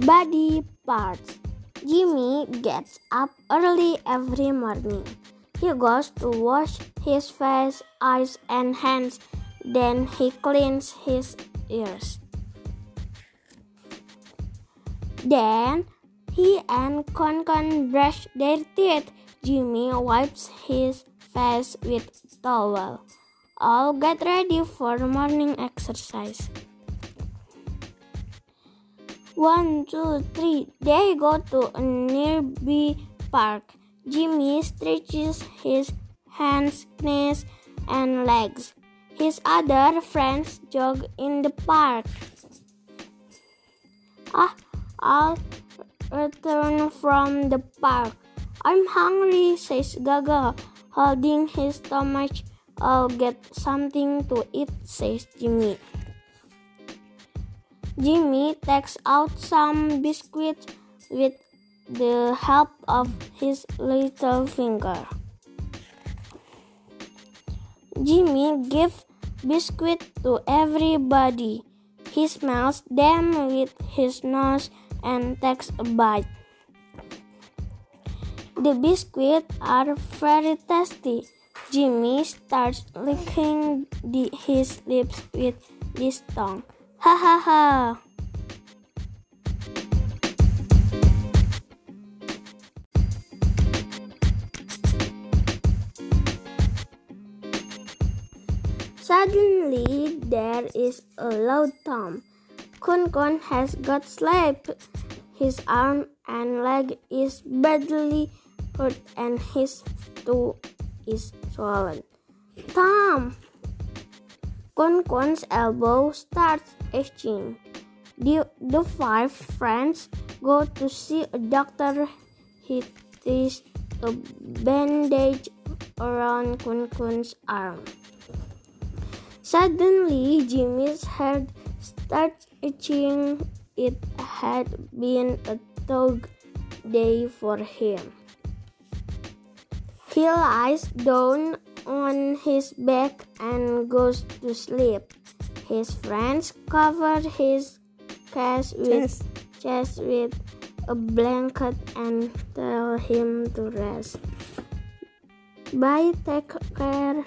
body parts. Jimmy gets up early every morning. He goes to wash his face, eyes, and hands. Then he cleans his ears. Then he and Con brush their teeth. Jimmy wipes his face with towel. All get ready for morning exercise. One, two, three. They go to a nearby park. Jimmy stretches his hands, knees, and legs. His other friends jog in the park. Ah, I'll return from the park. I'm hungry, says Gaga, holding his stomach. I'll get something to eat, says Jimmy. Jimmy takes out some biscuits with the help of his little finger. Jimmy gives biscuit to everybody. He smells them with his nose and takes a bite. The biscuits are very tasty. Jimmy starts licking the, his lips with his tongue. Ha ha ha! Suddenly, there is a loud thump. Kun Kun has got slapped. His arm and leg is badly hurt and his toe is swollen. Tom! Kun Kun's elbow starts itching. The, the five friends go to see a doctor. He ties a bandage around Kun Kun's arm. Suddenly, Jimmy's head starts itching. It had been a dog day for him. He lies down on his back and goes to sleep. His friends cover his chest with, chest with a blanket and tell him to rest. Bye, take care.